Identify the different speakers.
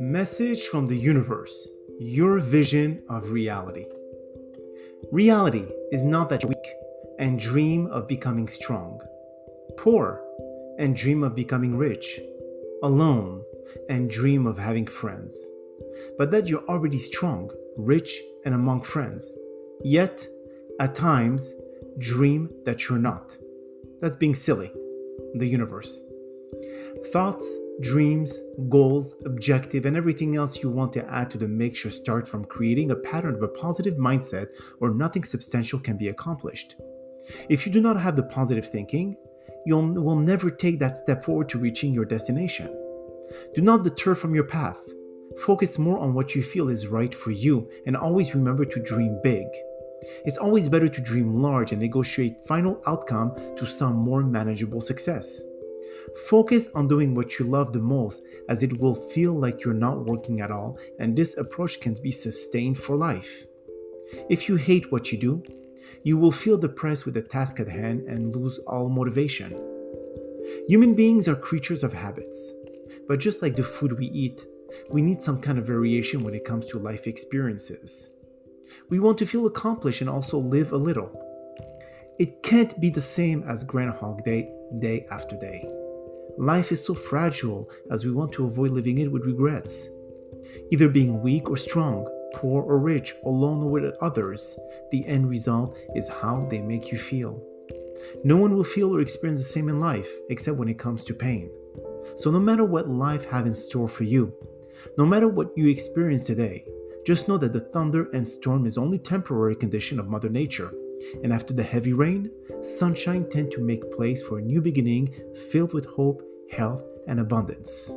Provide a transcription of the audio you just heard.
Speaker 1: Message from the universe Your vision of reality. Reality is not that you're weak and dream of becoming strong, poor and dream of becoming rich, alone and dream of having friends, but that you're already strong, rich, and among friends, yet at times dream that you're not. That's being silly, the universe. Thoughts dreams, goals, objective, and everything else you want to add to the mixture start from creating a pattern of a positive mindset where nothing substantial can be accomplished. If you do not have the positive thinking, you will never take that step forward to reaching your destination. Do not deter from your path. Focus more on what you feel is right for you and always remember to dream big. It's always better to dream large and negotiate final outcome to some more manageable success. Focus on doing what you love the most, as it will feel like you're not working at all, and this approach can be sustained for life. If you hate what you do, you will feel depressed with the task at hand and lose all motivation. Human beings are creatures of habits, but just like the food we eat, we need some kind of variation when it comes to life experiences. We want to feel accomplished and also live a little. It can't be the same as Groundhog Day, day after day. Life is so fragile as we want to avoid living it with regrets. Either being weak or strong, poor or rich, alone or with others, the end result is how they make you feel. No one will feel or experience the same in life except when it comes to pain. So no matter what life have in store for you, no matter what you experience today, just know that the thunder and storm is only temporary condition of mother nature and after the heavy rain, sunshine tend to make place for a new beginning filled with hope, health, and abundance.